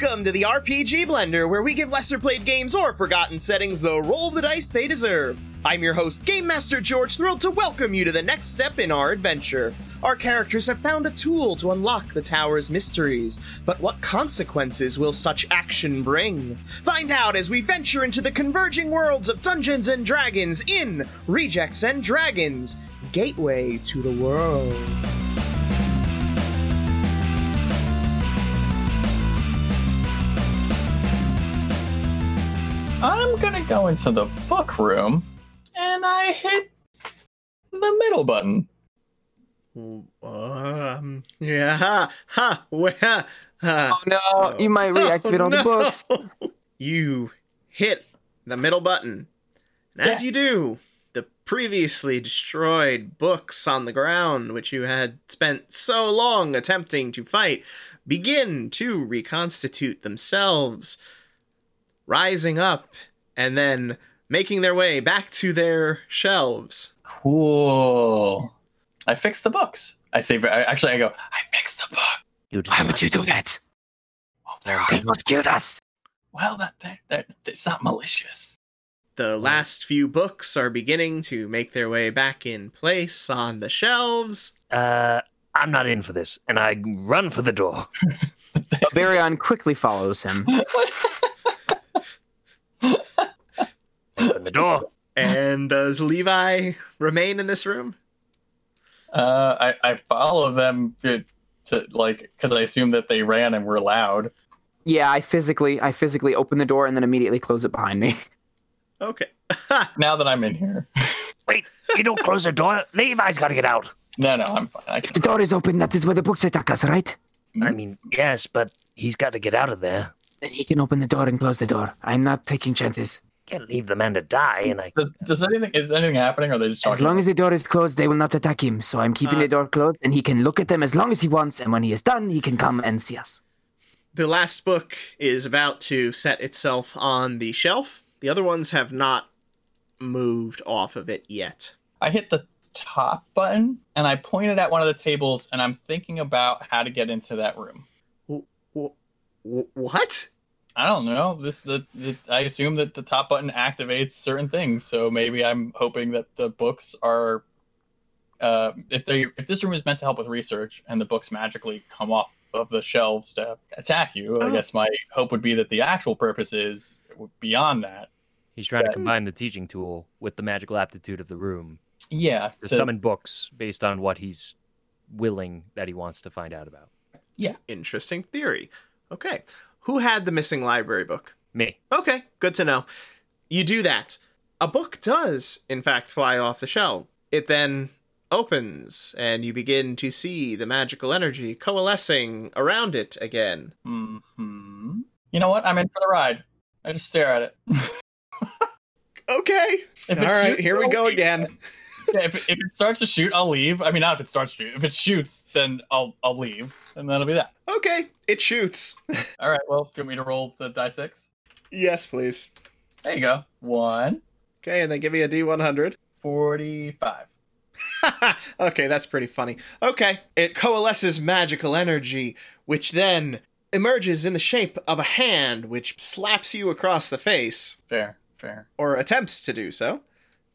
Welcome to the RPG Blender, where we give lesser played games or forgotten settings the roll of the dice they deserve. I'm your host, Game Master George, thrilled to welcome you to the next step in our adventure. Our characters have found a tool to unlock the tower's mysteries, but what consequences will such action bring? Find out as we venture into the converging worlds of Dungeons and Dragons in Rejects and Dragons Gateway to the World. I'm gonna go into the book room and I hit the middle button. Um, yeah, ha, ha, where, ha. Oh no, you might reactivate all the books. You hit the middle button. And as Yeah. you do, the previously destroyed books on the ground, which you had spent so long attempting to fight, begin to reconstitute themselves, rising up and then making their way back to their shelves. Cool. I fixed the books. I say, I, actually, I go, I fixed the book. You Why would you do that? Well, they're They almost killed us. well, that, that, that it's not malicious. The last few books are beginning to make their way back in place on the shelves. Uh, I'm not in for this, and I run for the door. Barbarian quickly follows him. Open the door. And does Levi remain in this room? Uh, I, I follow them to, to like, because I assume that they ran and were loud. Yeah, I physically, I physically open the door and then immediately close it behind me. Okay. Now that I'm in here. Wait, you don't close the door. Levi's got to get out. No, no, I'm fine. If the door is open, that is where the books attack us, right? I mean, yes, but he's got to get out of there. Then he can open the door and close the door. I'm not taking chances. Can't leave the man to die, and I. does, does anything is anything happening, or are they just As long as the door is closed, they will not attack him. So I'm keeping Uh, the door closed, and he can look at them as long as he wants. And when he is done, he can come and see us. the last book is about to set itself on the shelf. The other ones have not moved off of it yet. I hit the top button and I pointed at one of the tables, and I'm thinking about how to get into that room. Wh- what? I don't know. This the, the I assume that the top button activates certain things, so maybe I'm hoping that the books are. Uh, if they if this room is meant to help with research and the books magically come off of the shelves to attack you, I Oh. guess my hope would be that the actual purpose is beyond that. He's trying Yeah. to combine the teaching tool with the magical aptitude of the room Yeah, to to- summon books based on what he's willing that he wants to find out about. Yeah, interesting theory. Okay. Who had the missing library book? Me. Okay, good to know. You do that. A book does, in fact, fly off the shelf. It then opens, and you begin to see the magical energy coalescing around it again. Mhm. You know what? I'm in for the ride. I just stare at it. Okay. All right, here we go again. Yeah, if, it- if it starts to shoot, I'll leave. I mean, not if it starts to shoot. If it shoots, then I'll I'll leave, and that'll be that. Okay, it shoots. All right. Well, do you want me to roll the die six? yes, please. There you go. One Okay, and then give me a D100. forty-five. okay, that's pretty funny. Okay, it coalesces magical energy, which then emerges in the shape of a hand, which slaps you across the face, Fair, fair. or attempts to do so.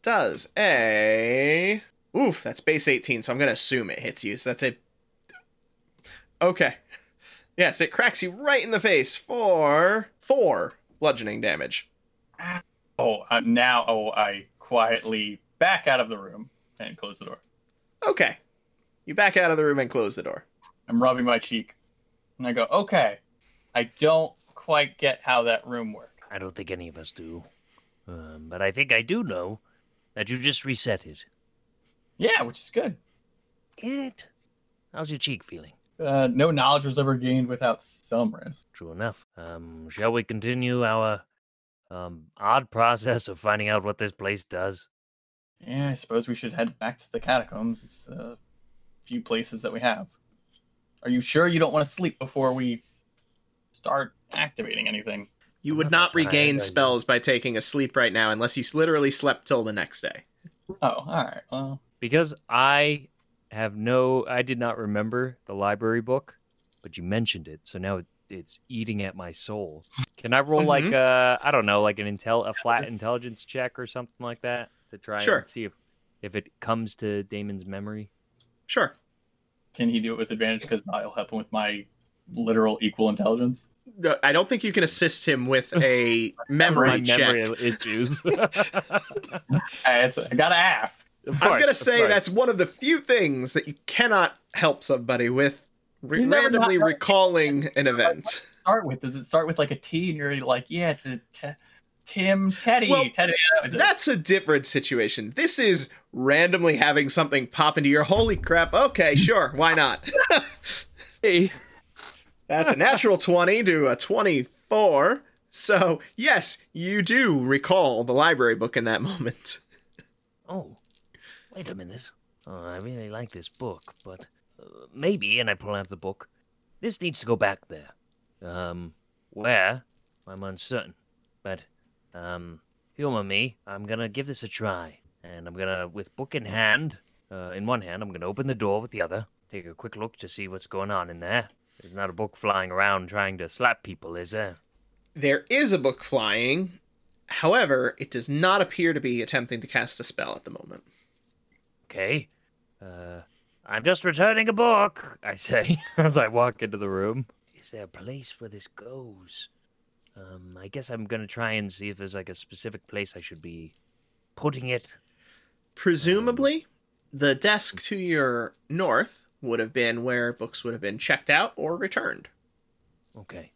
Does a. Oof, that's base 18, so I'm going to assume it hits you. So that's a. Okay. Yes, it cracks you right in the face for four bludgeoning damage. Oh, uh, now oh, I quietly back out of the room and close the door. Okay. You back out of the room and close the door. I'm rubbing my cheek, and I go, "Okay, I don't quite get how that room worked." I don't think any of us do. Um, but I think I do know that you just reset it. Yeah, which is good. Is it? How's your cheek feeling? Uh, no knowledge was ever gained without some risk. True enough. Um, shall we continue our um odd process of finding out what this place does? Yeah, I suppose we should head back to the catacombs. It's a few places that we have. Are you sure you don't want to sleep before we start activating anything? You would not not that tired, regain spells by taking a sleep right now unless you literally slept till the next day. Oh, all right. Well, Because I have no, I did not remember the library book, but you mentioned it, so now it it's eating at my soul. Can I roll like uh I don't know, like an intel a flat intelligence check or something like that to try Sure. and see if if it comes to Damon's memory? Sure. Can he do it with advantage? Because I'll help him with my literal equal intelligence. No, I don't think you can assist him with a memory My check. memory issues. I, I gotta ask. Of I'm gonna say course. that's one of the few things that you cannot help somebody with re- randomly know. recalling an event. Start with does it start with like a T and you're like, yeah, it's a Tim Teddy Well, Teddy. that. That's a different situation. This is randomly having something pop into your holy crap. Okay, sure, why not? Hey, That's a natural 20 to a 24. So, yes, you do recall the library book in that moment. Oh, wait a minute. Oh, I really like this book, but uh, maybe, and I pull out the book. This needs to go back there. Um, where? I'm uncertain. But, um, humor me. I'm gonna give this a try. And I'm gonna, with book in hand, uh, in one hand, I'm gonna open the door with the other, take a quick look to see what's going on in there. There's not a book flying around trying to slap people, is there? There is a book flying. However, it does not appear to be attempting to cast a spell at the moment. Okay. Uh, I'm just returning a book, I say as I walk into the room. Is there a place where this goes? Um, I guess I'm gonna try and see if there's like a specific place I should be putting it. Presumably, the desk to your north would have been where books would have been checked out or returned. Okay.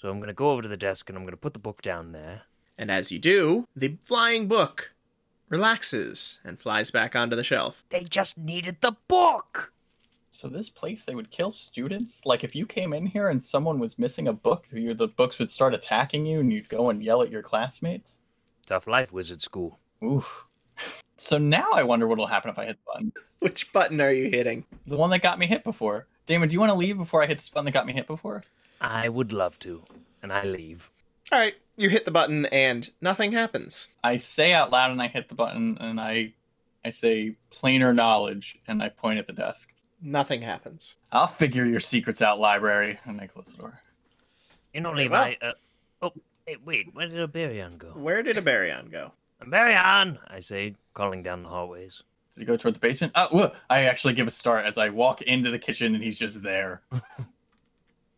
So I'm gonna go over to the desk and I'm gonna put the book down there. And as you do, the flying book relaxes and flies back onto the shelf. They just needed the book. So this place they would kill students. Like if you came in here and someone was missing a book, you, the books would start attacking you, and you'd go and yell at your classmates. Tough life, wizard school. Oof. So now I wonder what'll happen if I hit the button. Which button are you hitting? The one that got me hit before. Damon, do you want to leave before I hit this button that got me hit before? I would love to, and I leave. All right, you hit the button and nothing happens. I say out loud and I hit the button and I I say plainer knowledge and I point at the desk. Nothing happens. I'll figure your secrets out, library. And I close the door. You know, Levi. well. Uh, oh, hey, wait. Where did Oberion go? Where did a Baryon go? Oberion, I say, calling down the hallways. Does he go toward the basement? Oh, whoa. I actually give a start as I walk into the kitchen and he's just there.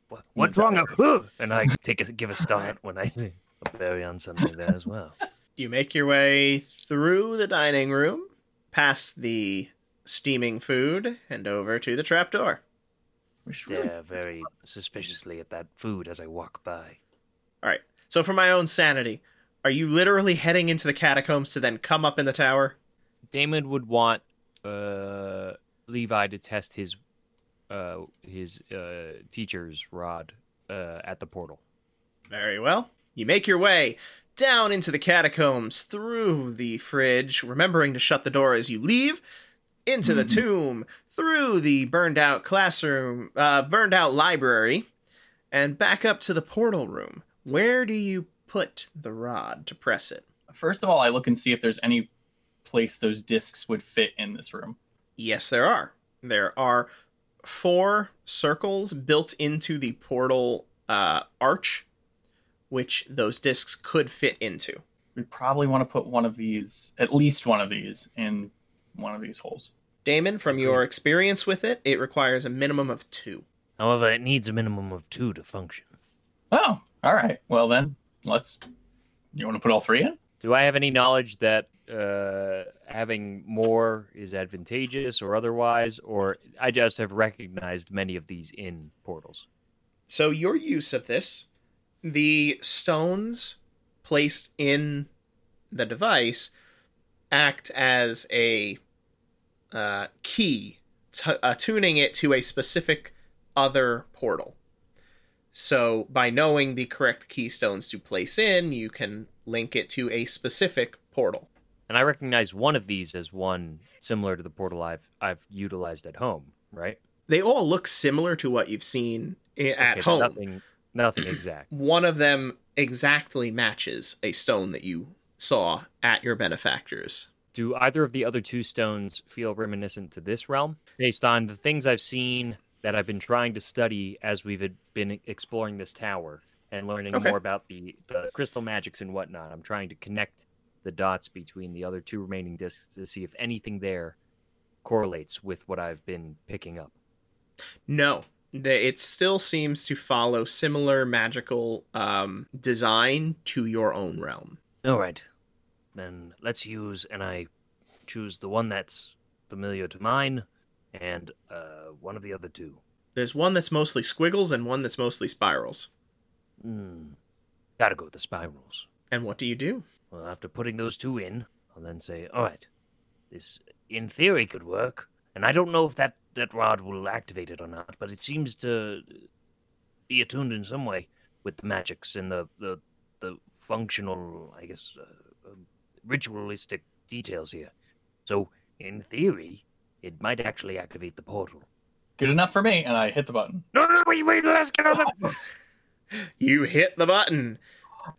What, what's wrong? Uh, And I take a give a start when I see Oberion suddenly there as well. You make your way through the dining room, past the steaming food, and over to the trapdoor. We should really- Stare very suspiciously at that food as I walk by. All right. So, for my own sanity, are you literally heading into the catacombs to then come up in the tower? Damon would want uh, Levi to test his uh, his uh, teacher's rod uh, at the portal. Very well. You make your way down into the catacombs through the fridge, remembering to shut the door as you leave, into the tomb, through the burned out classroom, uh, burned out library, and back up to the portal room. Where do you put the rod to press it? First of all, I look and see if there's any place those discs would fit in this room. Yes, there are. There are four circles built into the portal uh, arch, which those discs could fit into. We probably want to put one of these, at least one of these, in one of these holes. Damon, from your experience with it, it requires a minimum of two. However, it needs a minimum of two to function. Oh, all right. Well then, let's. You want to put all three in? Do I have any knowledge that uh, having more is advantageous or otherwise, or I just have recognized many of these in portals? So, your use of this, the stones placed in the device act as a uh, key, t- attuning it to a specific other portal. So, by knowing the correct keystones to place in, you can link it to a specific portal. And I recognize one of these as one similar to the portal I've I've utilized at home, right? They all look similar to what you've seen at Okay, home. Nothing, nothing exact. one of them exactly matches a stone that you saw at your benefactor's. Do either of the other two stones feel reminiscent to this realm? Based on the things I've seen that I've been trying to study as we've been exploring this tower and learning Okay. more about the, the crystal magics and whatnot. I'm trying to connect the dots between the other two remaining discs to see if anything there correlates with what I've been picking up. No, it still seems to follow similar magical um, design to your own realm. All right. Then let's use, and I choose the one that's familiar to mine and uh, one of the other two. There's one that's mostly squiggles and one that's mostly spirals. Hmm. Gotta go with the spirals. And what do you do? Well, after putting those two in, I'll then say, all right, this in theory could work. And I don't know if that, that rod will activate it or not, but it seems to be attuned in some way with the magics and the, the, the functional, I guess, uh, uh, ritualistic details here. So, in theory, it might actually activate the portal. Good enough for me, and I hit the button No, no, wait, wait, let's get on the. You hit the button.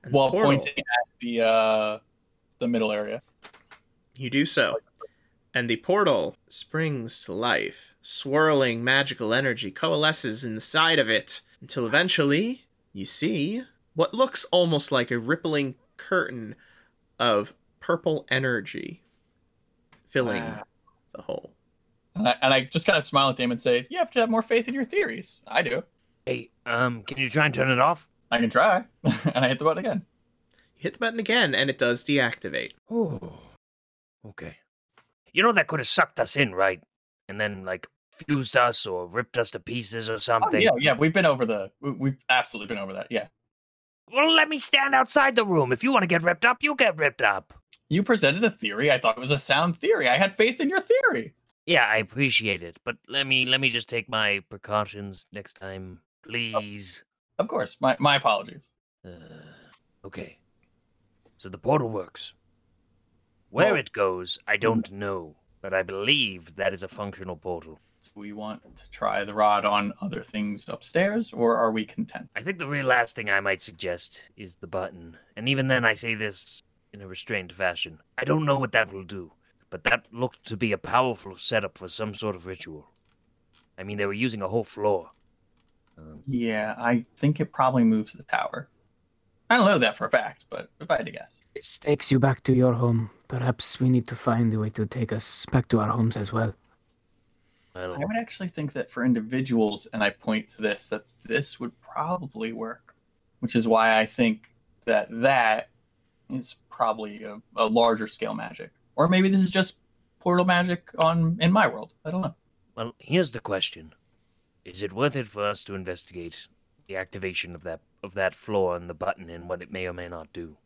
and the while pointing at the uh, the middle area. You do so. And the portal springs to life. Swirling magical energy coalesces inside of it until eventually you see what looks almost like a rippling curtain of purple energy filling Wow. the hole. And I, and I just kind of smile at Damon and say, "You have to have more faith in your theories." I do. Hey, um, can you try and turn it off? I can try, and I hit the button again. You hit the button again and it does deactivate. Oh, okay. You know that could have sucked us in, right? And then like fused us or ripped us to pieces or Oh, something. yeah, yeah, we've been over the. we- We've absolutely been over that. Yeah, Well, let me stand outside the room. If you want to get ripped up, you get ripped up. you presented a theory. I thought it was a sound theory. I had faith in your theory. Yeah, I appreciate it, but let me let me just take my precautions next time, please. Of course, my my apologies. Uh, okay. So the portal works. Where Well- it goes, I don't know, but I believe that is a functional portal. Do we want to try the rod on other things upstairs, or are we content? I think the real last thing I might suggest is the button. And even then, I say this in a restrained fashion. I don't know what that will do, but that looked to be a powerful setup for some sort of ritual. I mean, they were using a whole floor. Um, Yeah, I think it probably moves the tower. I don't know that for a fact, but if I had to guess. This takes you back to your home. Perhaps we need to find a way to take us back to our homes as well. well, I would actually think that for individuals, and I point to this, that this would probably work, which is why I think that that is probably a, a larger scale magic, or maybe this is just portal magic on in my world. I don't know. well, here's the question: Is it worth it for us to investigate the activation of that of that floor and the button and what it may or may not do?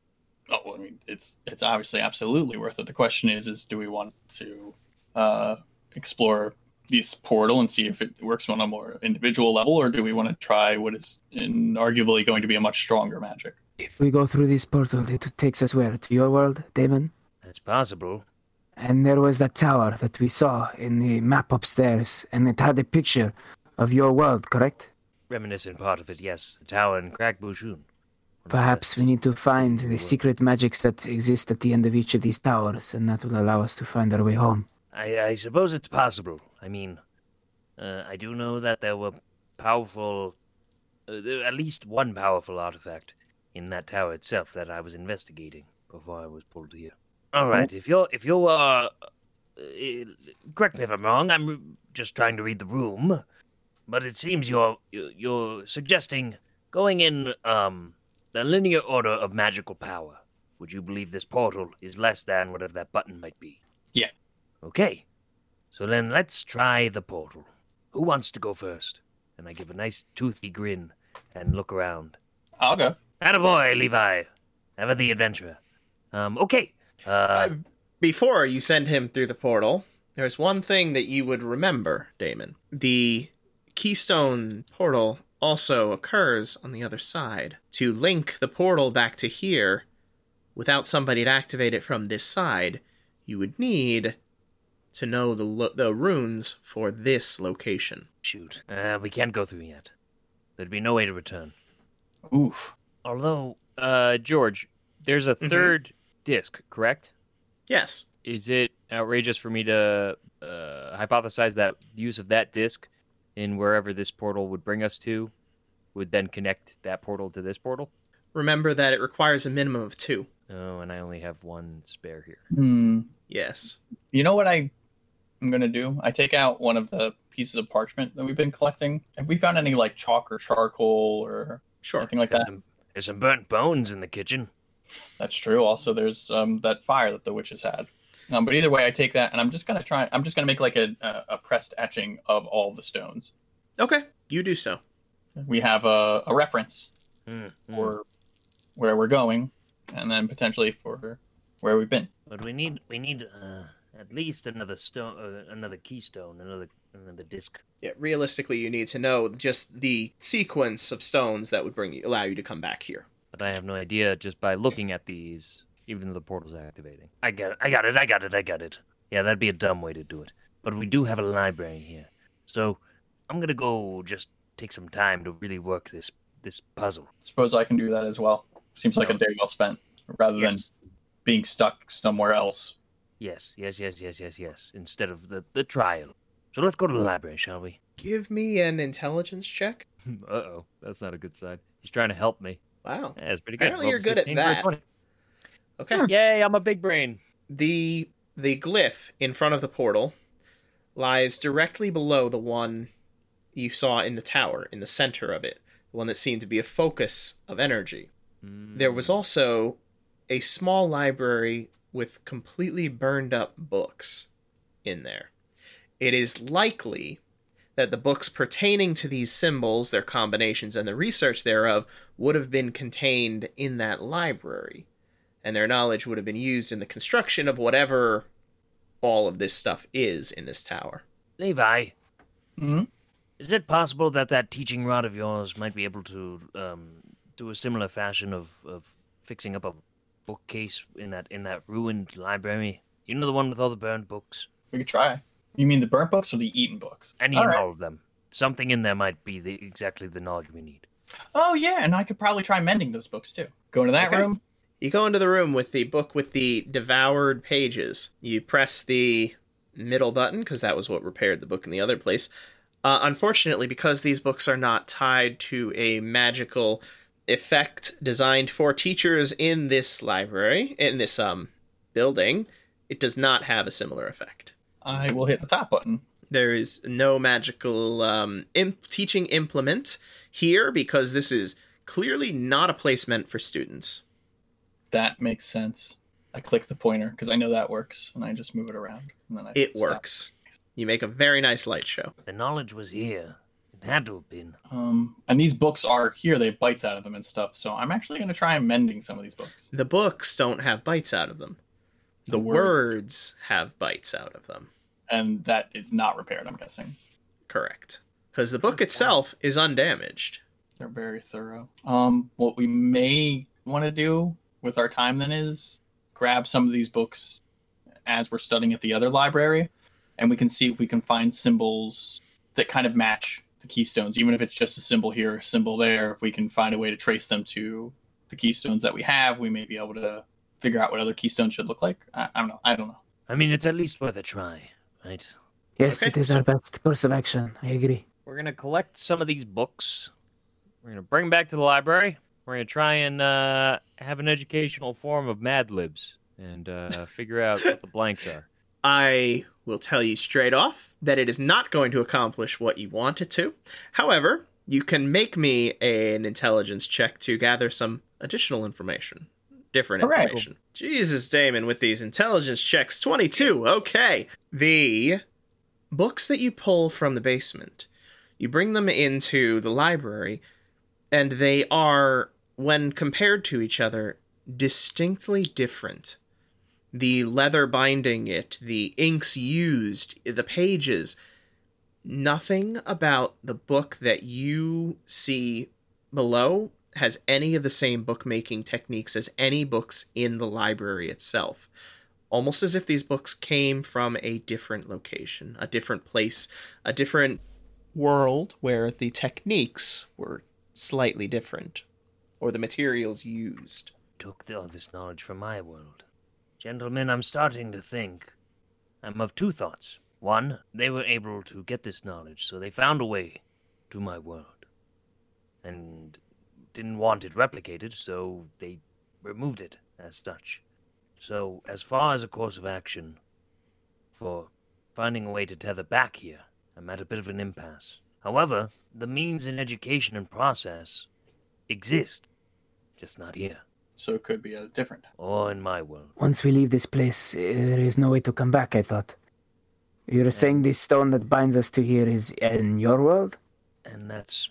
Oh, I mean, it's it's obviously absolutely worth it. The question is, is do we want to uh, explore this portal and see if it works on a more individual level, or do we want to try what is in arguably going to be a much stronger magic? If we go through this portal, it takes us where? To your world, Damon? That's possible. And there was that tower that we saw in the map upstairs, and it had a picture of your world, correct? Reminiscent part of it, yes. The tower in Kragbushun. Perhaps we need to find the secret magics that exist at the end of each of these towers, and that will allow us to find our way home. I, I suppose it's possible. I mean, uh, I do know that there were powerful, uh, there- at least one powerful artifact in that tower itself that I was investigating before I was pulled here. All right, if you're if you're uh, uh, correct me if I'm wrong. I'm just trying to read the room, but it seems you're you're suggesting going in um the linear order of magical power. Would you believe this portal is less than whatever that button might be? Yeah. Okay. So then let's try the portal. Who wants to go first? And I give a nice toothy grin and look around. I'll go. Attaboy, Levi. Ever the adventurer. Um, okay. Uh, Before you send him through the portal, there's one thing that you would remember, Damon. The keystone portal also occurs on the other side. To link the portal back to here, without somebody to activate it from this side, you would need to know the lo- the runes for this location. shoot. Uh, we can't go through yet. There'd be no way to return. Oof. Although, Uh, George, there's a Mhm. third disc, correct? Yes. Is it outrageous for me to uh, hypothesize that use of that disc in wherever this portal would bring us to would then connect that portal to this portal. Remember that it requires a minimum of two. Oh, and I only have one spare here. Hmm. Yes. You know what I I'm gonna do? I take out one of the pieces of parchment that we've been collecting. Have we found any like chalk or charcoal or Sure. anything like There's that? some, there's some burnt bones in the kitchen. That's true. Also, there's um, that fire that the witches had. Um, but either way, I take that and I'm just gonna try. I'm just gonna make like a, a, a pressed etching of all the stones. Okay. You do so. We have a, a reference hmm. for where we're going, and then potentially for where we've been. But we need we need uh, at least another stone, uh, another keystone, another another disc. Yeah, realistically, you need to know just the sequence of stones that would bring you, allow you to come back here. But I have no idea just by looking at these, even though the portal's activating. I got it. I got it. I got it. I got it. Yeah, that'd be a dumb way to do it. But we do have a library here, so I'm gonna go just take some time to really work this this puzzle. Suppose I can do that as well. Seems like a No. day well spent, rather than being stuck somewhere else. Yes, yes, yes, yes, yes, yes. Instead of the the trial. So let's go to the library, shall we? Give me an intelligence check. uh oh, that's not a good sign. He's trying to help me. Wow. Yeah, it's pretty good. Apparently you're good at 16 that. Okay. Hmm. Yay, I'm a big brain. The the glyph in front of the portal lies directly below the one you saw in the tower, in the center of it, the one that seemed to be a focus of energy. There was hmm. also a small library with completely burned up books in there. It is likely that the books pertaining to these symbols, their combinations, and the research thereof would have been contained in that library, and their knowledge would have been used in the construction of whatever all of this stuff is in this tower. Levi, hmm is it possible that that teaching rod of yours might be able to um, do a similar fashion of, of fixing up a bookcase in that in that ruined library? You know the one with all the burned books? We could try. You mean the burnt books or the eaten books? Any All and right. all of them. Something in there might be the, exactly the knowledge we need. Oh yeah, and I could probably try mending those books too. Go into that Okay. room. You go into the room with the book with the devoured pages. You press the middle button because that was what repaired the book in the other place. Uh, unfortunately, because these books are not tied to a magical effect designed for teachers in this library, in this um building, it does not have a similar effect. I will hit the top button. There is no magical um, imp- teaching implement here because this is clearly not a place meant for students. That makes sense. I click the pointer because I know that works, and I just move it around. And then I It stop. works. You make a very nice light show. The knowledge was here. It had to have been. Um, and these books are here. They have bites out of them and stuff. So I'm actually going to try mending some of these books. The books don't have bites out of them. The, The words. words. have bites out of them. And that is not repaired. I'm guessing Correct. Because the book itself is undamaged. they're very thorough. Um, what we may want to do with our time then is grab some of these books as we're studying at the other library, and we can see if we can find symbols that kind of match the keystones, even if it's just a symbol here, a symbol there. If we can find a way to trace them to the keystones that we have, we may be able to figure out what other keystones should look like. I, I don't know. I don't know. I mean, it's at least worth a try, right? Yes, Okay, it is our best course of action. I agree. We're gonna collect some of these books. We're gonna bring them back to the library. We're gonna try and uh, have an educational form of Mad Libs and uh, figure out what the blanks are. I will tell you straight off that it is not going to accomplish what you want it to. However, you can make me an intelligence check to gather some additional information. Different Hooray. information. Jesus, Damon, with these intelligence checks 22. Okay. The books that you pull from the basement, you bring them into the library, and they are, when compared to each other, distinctly different the leather binding it, the inks used, the pages. Nothing about the book that you see below has any of the same bookmaking techniques as any books in the library itself. Almost as if these books came from a different location, a different place, a different world where the techniques were slightly different, or the materials used. Took all this knowledge from my world. Gentlemen, I'm starting to think. I'm of two thoughts. One, they were able to get this knowledge, so they found a way to my world. And didn't want it replicated, so they removed it as such. So, as far as a course of action for finding a way to tether back here, I'm at a bit of an impasse. However, the means in education and process exist, just not here So it could be a different. or in my world. Once we leave this place, there is no way to come back, I thought. You're saying this stone that binds us to here is in your world? And that's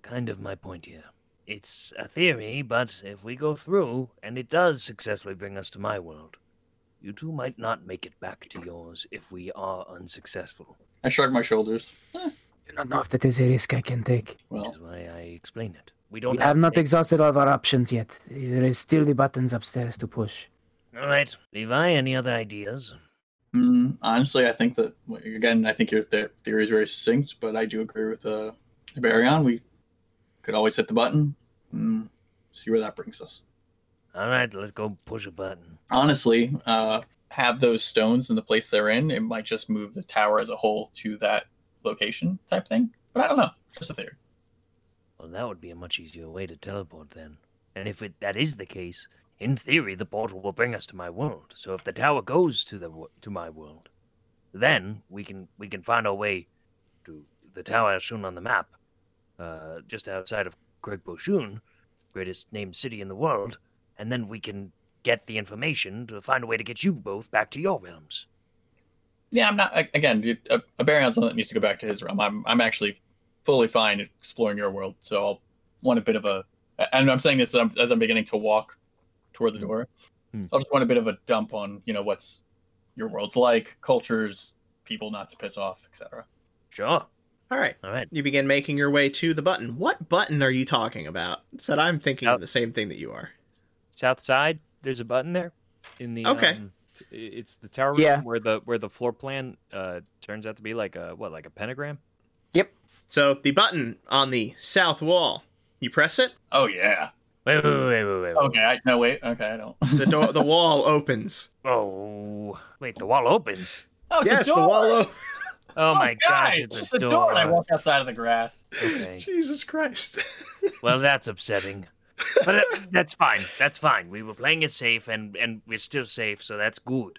kind of my point here. It's a theory, but if we go through and it does successfully bring us to my world, you two might not make it back to yours if we are unsuccessful. I shrug my shoulders. I do not know if that is a risk I can take. Well, Which is why I explain it. We don't We have to not take- exhausted all of our options yet. There is still the buttons upstairs to push. All right, Levi. Any other ideas? mm, honestly, I think that again, I think your th- theory is very succinct, but I do agree with uh, Baryon. We could always hit the button, and see where that brings us. All right, let's go push a button. Honestly, uh, have those stones in the place they're in, it might just move the tower as a whole to that location type thing. But I don't know. Just a theory. Well, that would be a much easier way to teleport then. And if it, that is the case, in theory, the portal will bring us to my world. So if the tower goes to the to my world, then we can we can find our way to the tower shown on the map, uh, just outside of Greg Boshun, greatest named city in the world, and then we can get the information to find a way to get you both back to your realms. Yeah, I'm not. Again, a, a one that needs to go back to his realm. I'm, I'm actually fully fine exploring your world. So I'll want a bit of a. And I'm saying this as I'm, as I'm beginning to walk toward the door. Hmm. I'll just want a bit of a dump on, you know, what's your world's like, cultures, people not to piss off, etc. Sure. All right. All right. You begin making your way to the button. What button are you talking about? Said I'm thinking Oh. of the same thing that you are. South side, there's a button there. In the Okay. um, it's the tower room Yeah. where the where the floor plan uh turns out to be like a what like a pentagram. Yep. So the button on the south wall. You press it. Oh yeah. Wait, wait, wait, wait, wait. wait. Okay. I, no wait. Okay. I don't. The door. the wall opens. Oh, wait, the wall opens. Oh, it's yes, a the wall opens. Oh, my gosh, guys, it's a a door. door. And I walk outside of the grass. Okay. Jesus Christ. Well, that's upsetting. But uh, that's fine. That's fine. We were playing it safe, and and we're still safe, so that's good.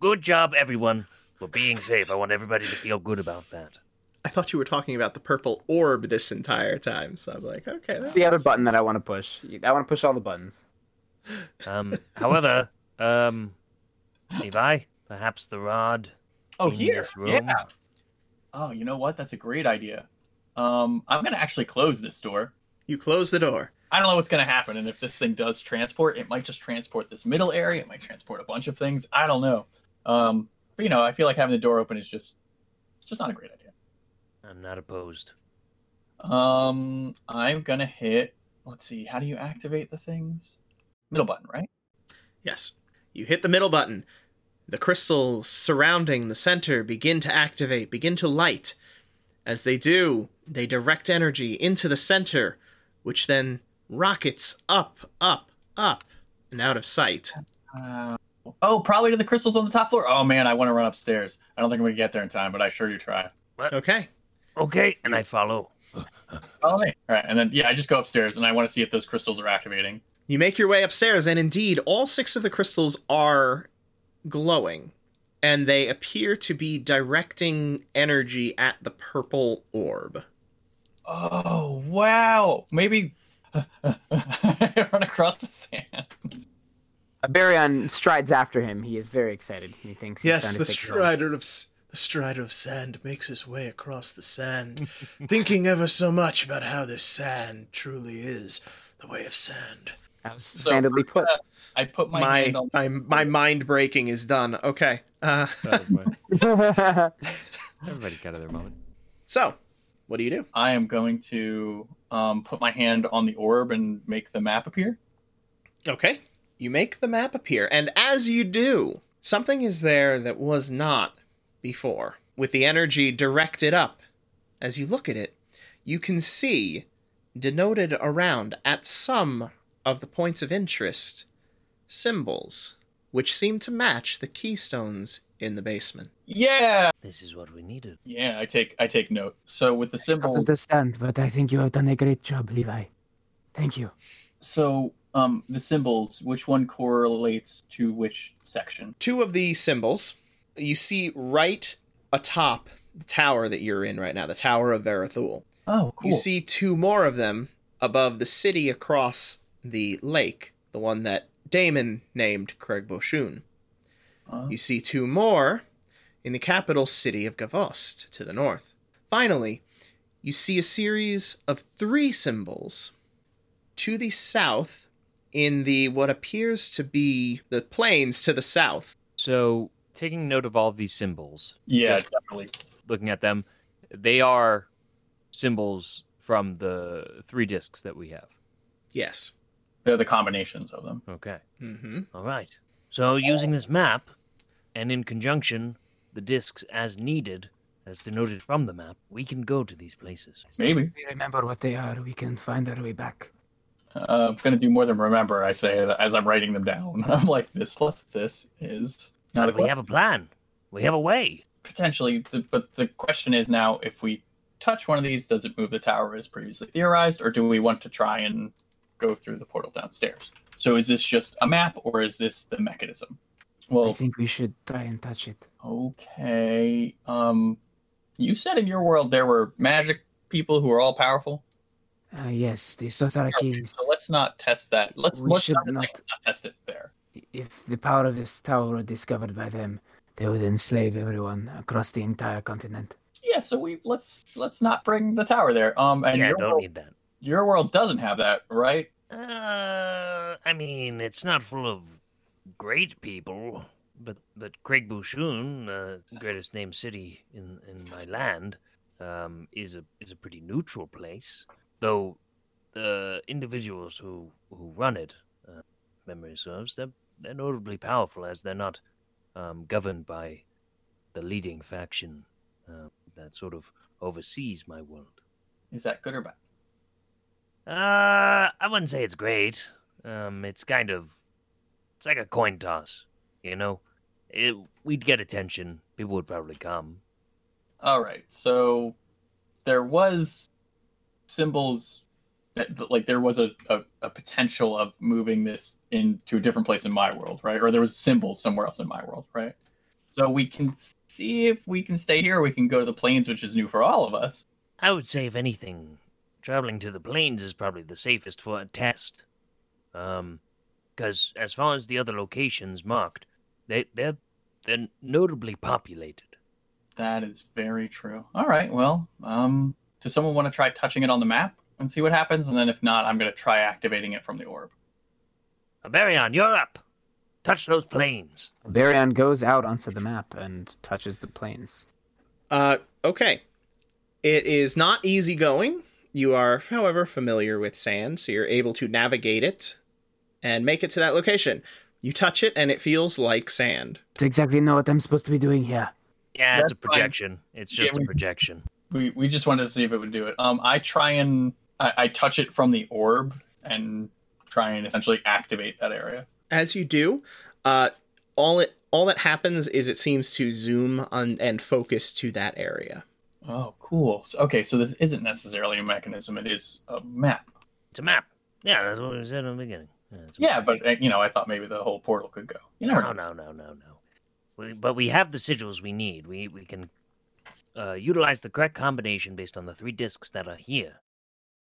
Good job, everyone, for being safe. I want everybody to feel good about that. I thought you were talking about the purple orb this entire time. So I'm like, okay. That's the other button that I want to push. I want to push all the buttons. Um, however, um, Levi, perhaps the rod. Oh, here. Yeah. Oh, you know what? That's a great idea. Um, I'm gonna actually close this door. You close the door. I don't know what's gonna happen, and if this thing does transport, it might just transport this middle area. It might transport a bunch of things. I don't know. Um, but you know, I feel like having the door open is just, it's just not a great idea. I'm not opposed. Um, I'm gonna hit. Let's see. How do you activate the things? Middle button, right? Yes. You hit the middle button. The crystals surrounding the center begin to activate, begin to light. As they do, they direct energy into the center, which then rockets up, up, up, and out of sight. Uh, oh, probably to the crystals on the top floor. Oh man, I want to run upstairs. I don't think I'm gonna get there in time, but I sure do try. Okay. Okay, and I follow. Oh, me. All right, and then yeah, I just go upstairs and I want to see if those crystals are activating. You make your way upstairs, and indeed, all six of the crystals are glowing, and they appear to be directing energy at the purple orb. Oh wow! Maybe I run across the sand. Uh, a baryon strides after him. He is very excited. He thinks he's trying to take of the strider of sand makes his way across the sand, thinking ever so much about how this sand truly is the way of sand. That So, sandedly put. I put my, My hand on. my my mind breaking is done. Okay. Uh, That was my- Everybody got their moment. so, what do you do? I am going to um, put my hand on the orb and make the map appear. Okay. You make the map appear, and as you do, something is there that was not before. With the energy directed up, as you look at it, you can see denoted around at some of the points of interest symbols which seem to match the keystones in the basement. Yeah. This is what we needed. Yeah, I take I take note. So with the I don't understand, but I think you have done a great job, Levi. Thank you. so um the symbols, which one correlates to which section? Two of the symbols you see right atop the tower that you're in right now, the Tower of Verathul. Oh, cool. You see two more of them above the city across the lake, the one that Damon named Craig Boshun. Uh, You see two more in the capital city of Gavost to the north. Finally, you see a series of three symbols to the south in the what appears to be the plains to the south. So, taking note of all of these symbols, yeah, definitely. looking at them, they are symbols from the three discs that we have. Yes. They're the combinations of them. Okay. Mm-hmm. All right. So, using this map, and in conjunction, the discs as needed, as denoted from the map, we can go to these places. Maybe. If we remember what they are, we can find our way back. Uh, I'm gonna do more than remember. I say as I'm writing them down. I'm like this plus this is not a we have a plan. We have a way. potentially. The, but the question is now, if we touch one of these, does it move the tower as previously theorized, or do we want to try and go through the portal downstairs? So is this just a map, or is this the mechanism? Well, I think we should try and touch it. okay. Um, you said in your world there were magic people who are all powerful. Uh, yes, the Sosarakis. So let's not test that. Let's We let's should not, not. let's not test it there. If the power of this tower were discovered by them, they would enslave everyone across the entire continent. Yeah. So we let's let's not bring the tower there. Um, and yeah, your don't world, need that. Your world doesn't have that, right? Uh, I mean, it's not full of great people, but but Craig Bouchon, uh, greatest named city in in my land, um, is a is a pretty neutral place. Though the individuals who who run it, uh, memory serves, they're they're notably powerful as they're not um, governed by the leading faction uh, that sort of oversees my world. Is that good or bad? Uh, I wouldn't say it's great. Um, it's kind of, it's like a coin toss, you know. It, we'd get attention. People would probably come. All right. So there was symbols that like there was a, a, a potential of moving this into a different place in my world, right? Or there was symbols somewhere else in my world, right? So we can see if we can stay here. We can go to the plains, which is new for all of us. I would say, if anything, traveling to the plains is probably the safest for a test. Um, because as far as the other locations marked, they they're they're notably populated. That is very true. All right. Well, um, does someone want to try touching it on the map and see what happens? And then if not, I'm going to try activating it from the orb. Barion, you're up. Touch those plains. Varian goes out onto the map and touches the plains. Uh, okay. It is not easy going. You are, however, familiar with sand, so you're able to navigate it and make it to that location. You touch it, and it feels like sand. To exactly know what I'm supposed to be doing here. Yeah, it's a That's fine. projection. It's Yeah, just we- a projection. We we just wanted to see if it would do it. Um, I try and I, I touch it from the orb and try and essentially activate that area. As you do, uh, all it all that happens is it seems to zoom on and focus to that area. Oh, cool. So, okay, so this isn't necessarily a mechanism; it is a map. It's a map. Yeah, that's what we said in the beginning. Yeah, Yeah, but uh, you know, I thought maybe the whole portal could go. You never no, know. no, no, no, no. We, but we have the sigils we need. We we can uh, utilize the correct combination based on the three discs that are here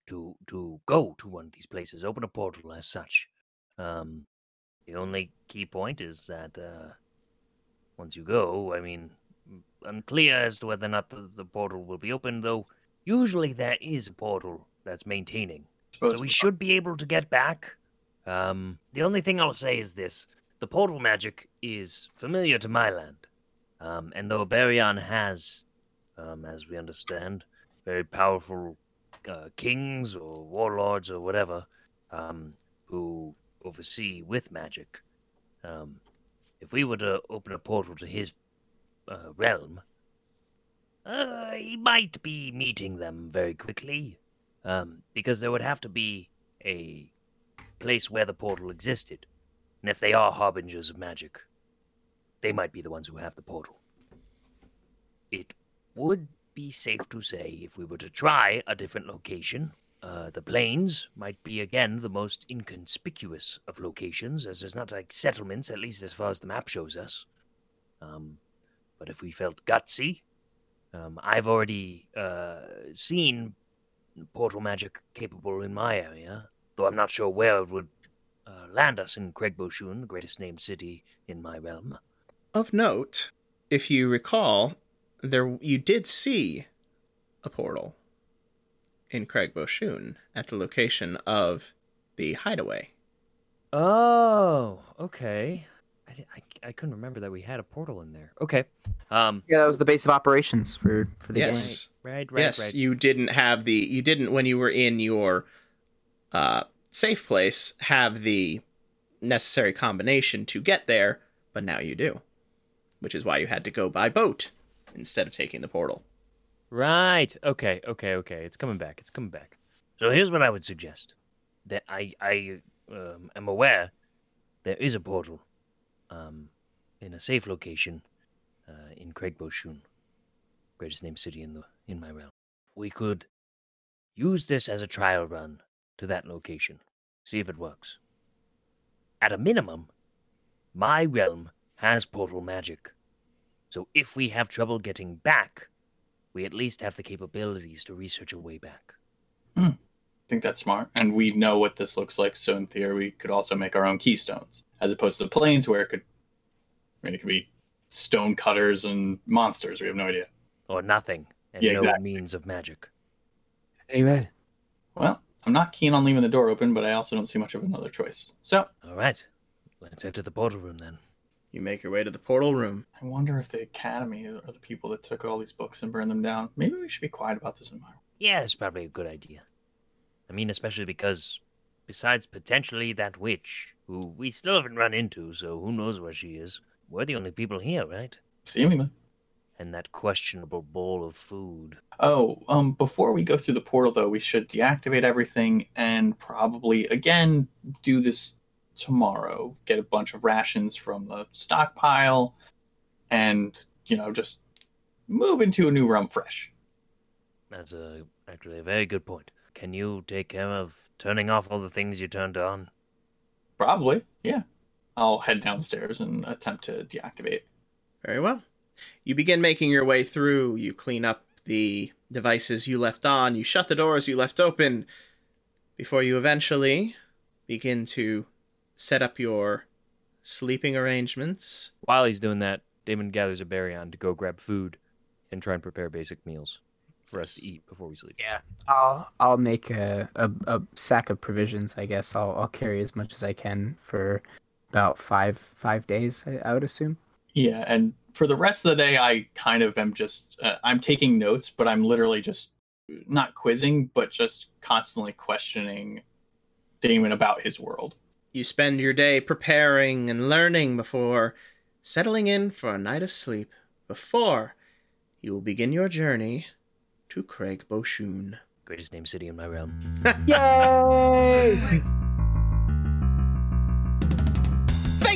to to go to one of these places. Open a portal as such. Um, the only key point is that uh, once you go, I mean, unclear as to whether or not the, the portal will be open. Though usually there is a portal that's maintaining. Suppose So we should be able to get back. Um, the only thing I'll say is this: the portal magic is familiar to my land, um, and though Barion has, um, as we understand, very powerful uh, kings or warlords or whatever um, who oversee with magic, um, if we were to open a portal to his uh, realm, uh, he might be meeting them very quickly um, because there would have to be a place where the portal existed. And if they are harbingers of magic, they might be the ones who have the portal. It would be safe to say if we were to try a different location, uh, the plains might be again the most inconspicuous of locations, as there's not like settlements, at least as far as the map shows us. Um, but if we felt gutsy, um, I've already uh, seen portal magic capable in my area, though I'm not sure where it would uh, land us in Craigboshun, the greatest named city in my realm. Of note, if you recall, there you did see a portal in Craigboshun at the location of the hideaway. Oh, okay. I, I, I couldn't remember that we had a portal in there. Okay. Um. Yeah, that was the base of operations for for the game. yes. Right. Right. yes, right. you didn't have the you didn't when you were in your uh safe place have the necessary combination to get there, but now you do. Which is why you had to go by boat instead of taking the portal. Right. Okay. Okay. Okay. It's coming back. It's coming back. So here's what I would suggest: that I I um, am aware there is a portal, um, in a safe location, uh, in Craig Boshun, greatest named city in the in my realm. We could use this as a trial run to that location, see if it works. At a minimum, my realm has portal magic, so if we have trouble getting back, we at least have the capabilities to research a way back. Mm. I think that's smart. And we know what this looks like, so in theory, we could also make our own keystones, as opposed to the planes where it could. I mean, it could be stone cutters and monsters. We have no idea. or nothing, and Yeah, no exactly. means of magic. Anyway, Well, I'm not keen on leaving the door open, but I also don't see much of another choice. So All right, let's head to the portal room then. You make your way to the portal room. I wonder if the Academy are the people that took all these books and burned them down. Maybe we should be quiet about this environment. Yeah, it's probably a good idea. I mean, especially because, besides potentially that witch, who we still haven't run into, so who knows where she is, we're the only people here, right? Seemingly. And that questionable bowl of food. Oh, um, before we go through the portal, though, we should deactivate everything and probably again do this tomorrow. Get a bunch of rations from the stockpile, and you know, just move into a new realm fresh. That's a, actually a very good point. Can you take care of turning off all the things you turned on? Probably, yeah. I'll head downstairs and attempt to deactivate. Very well. You begin making your way through. You clean up the devices you left on. You shut the doors you left open before you eventually begin to set up your sleeping arrangements. While he's doing that, Damon gathers a berry on to go grab food and try and prepare basic meals for us to eat before we sleep. yeah, I'll I'll make a, a, a sack of provisions. I guess I'll I'll carry as much as I can for about five five days. I, I would assume. Yeah, and for the rest of the day, I kind of am just uh, I'm taking notes, but I'm literally just not quizzing, but just constantly questioning Damon about his world. You spend your day preparing and learning before settling in for a night of sleep before you will begin your journey to Craig Boshun. Greatest named city in my realm. Yay!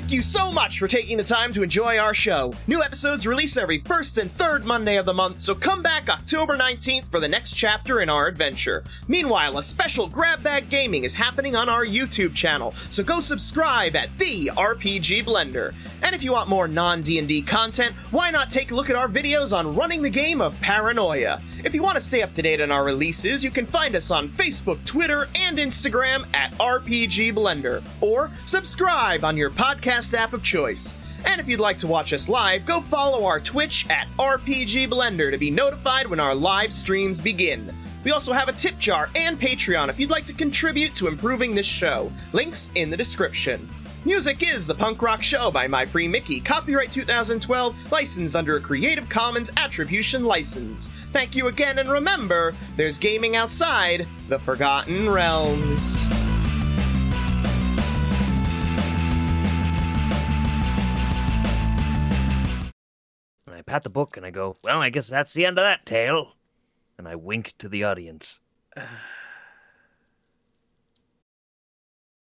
You so much for taking the time to enjoy our show. New episodes release every first and third Monday of the month, so come back October 19th for the next chapter in our adventure. Meanwhile, a special Grab Bag Gaming is happening on our YouTube channel, so go subscribe at The RPG Blender. And if you want more non D&D content, why not take a look at our videos on running the game of Paranoia? If you want to stay up to date on our releases, you can find us on Facebook, Twitter, and Instagram at RPG Blender, or subscribe on your podcast app of choice. And if you'd like to watch us live, go follow our Twitch at RPG Blender to be notified when our live streams begin. We also have a tip jar and Patreon if you'd like to contribute to improving this show. Links in the description. Music is The Punk Rock Show by My Free Mickey, copyright 2012, licensed under a Creative Commons Attribution License. Thank you again, and remember, there's gaming outside the Forgotten Realms. I pat the book and I go, Well, I guess that's the end of that tale. And I wink to the audience.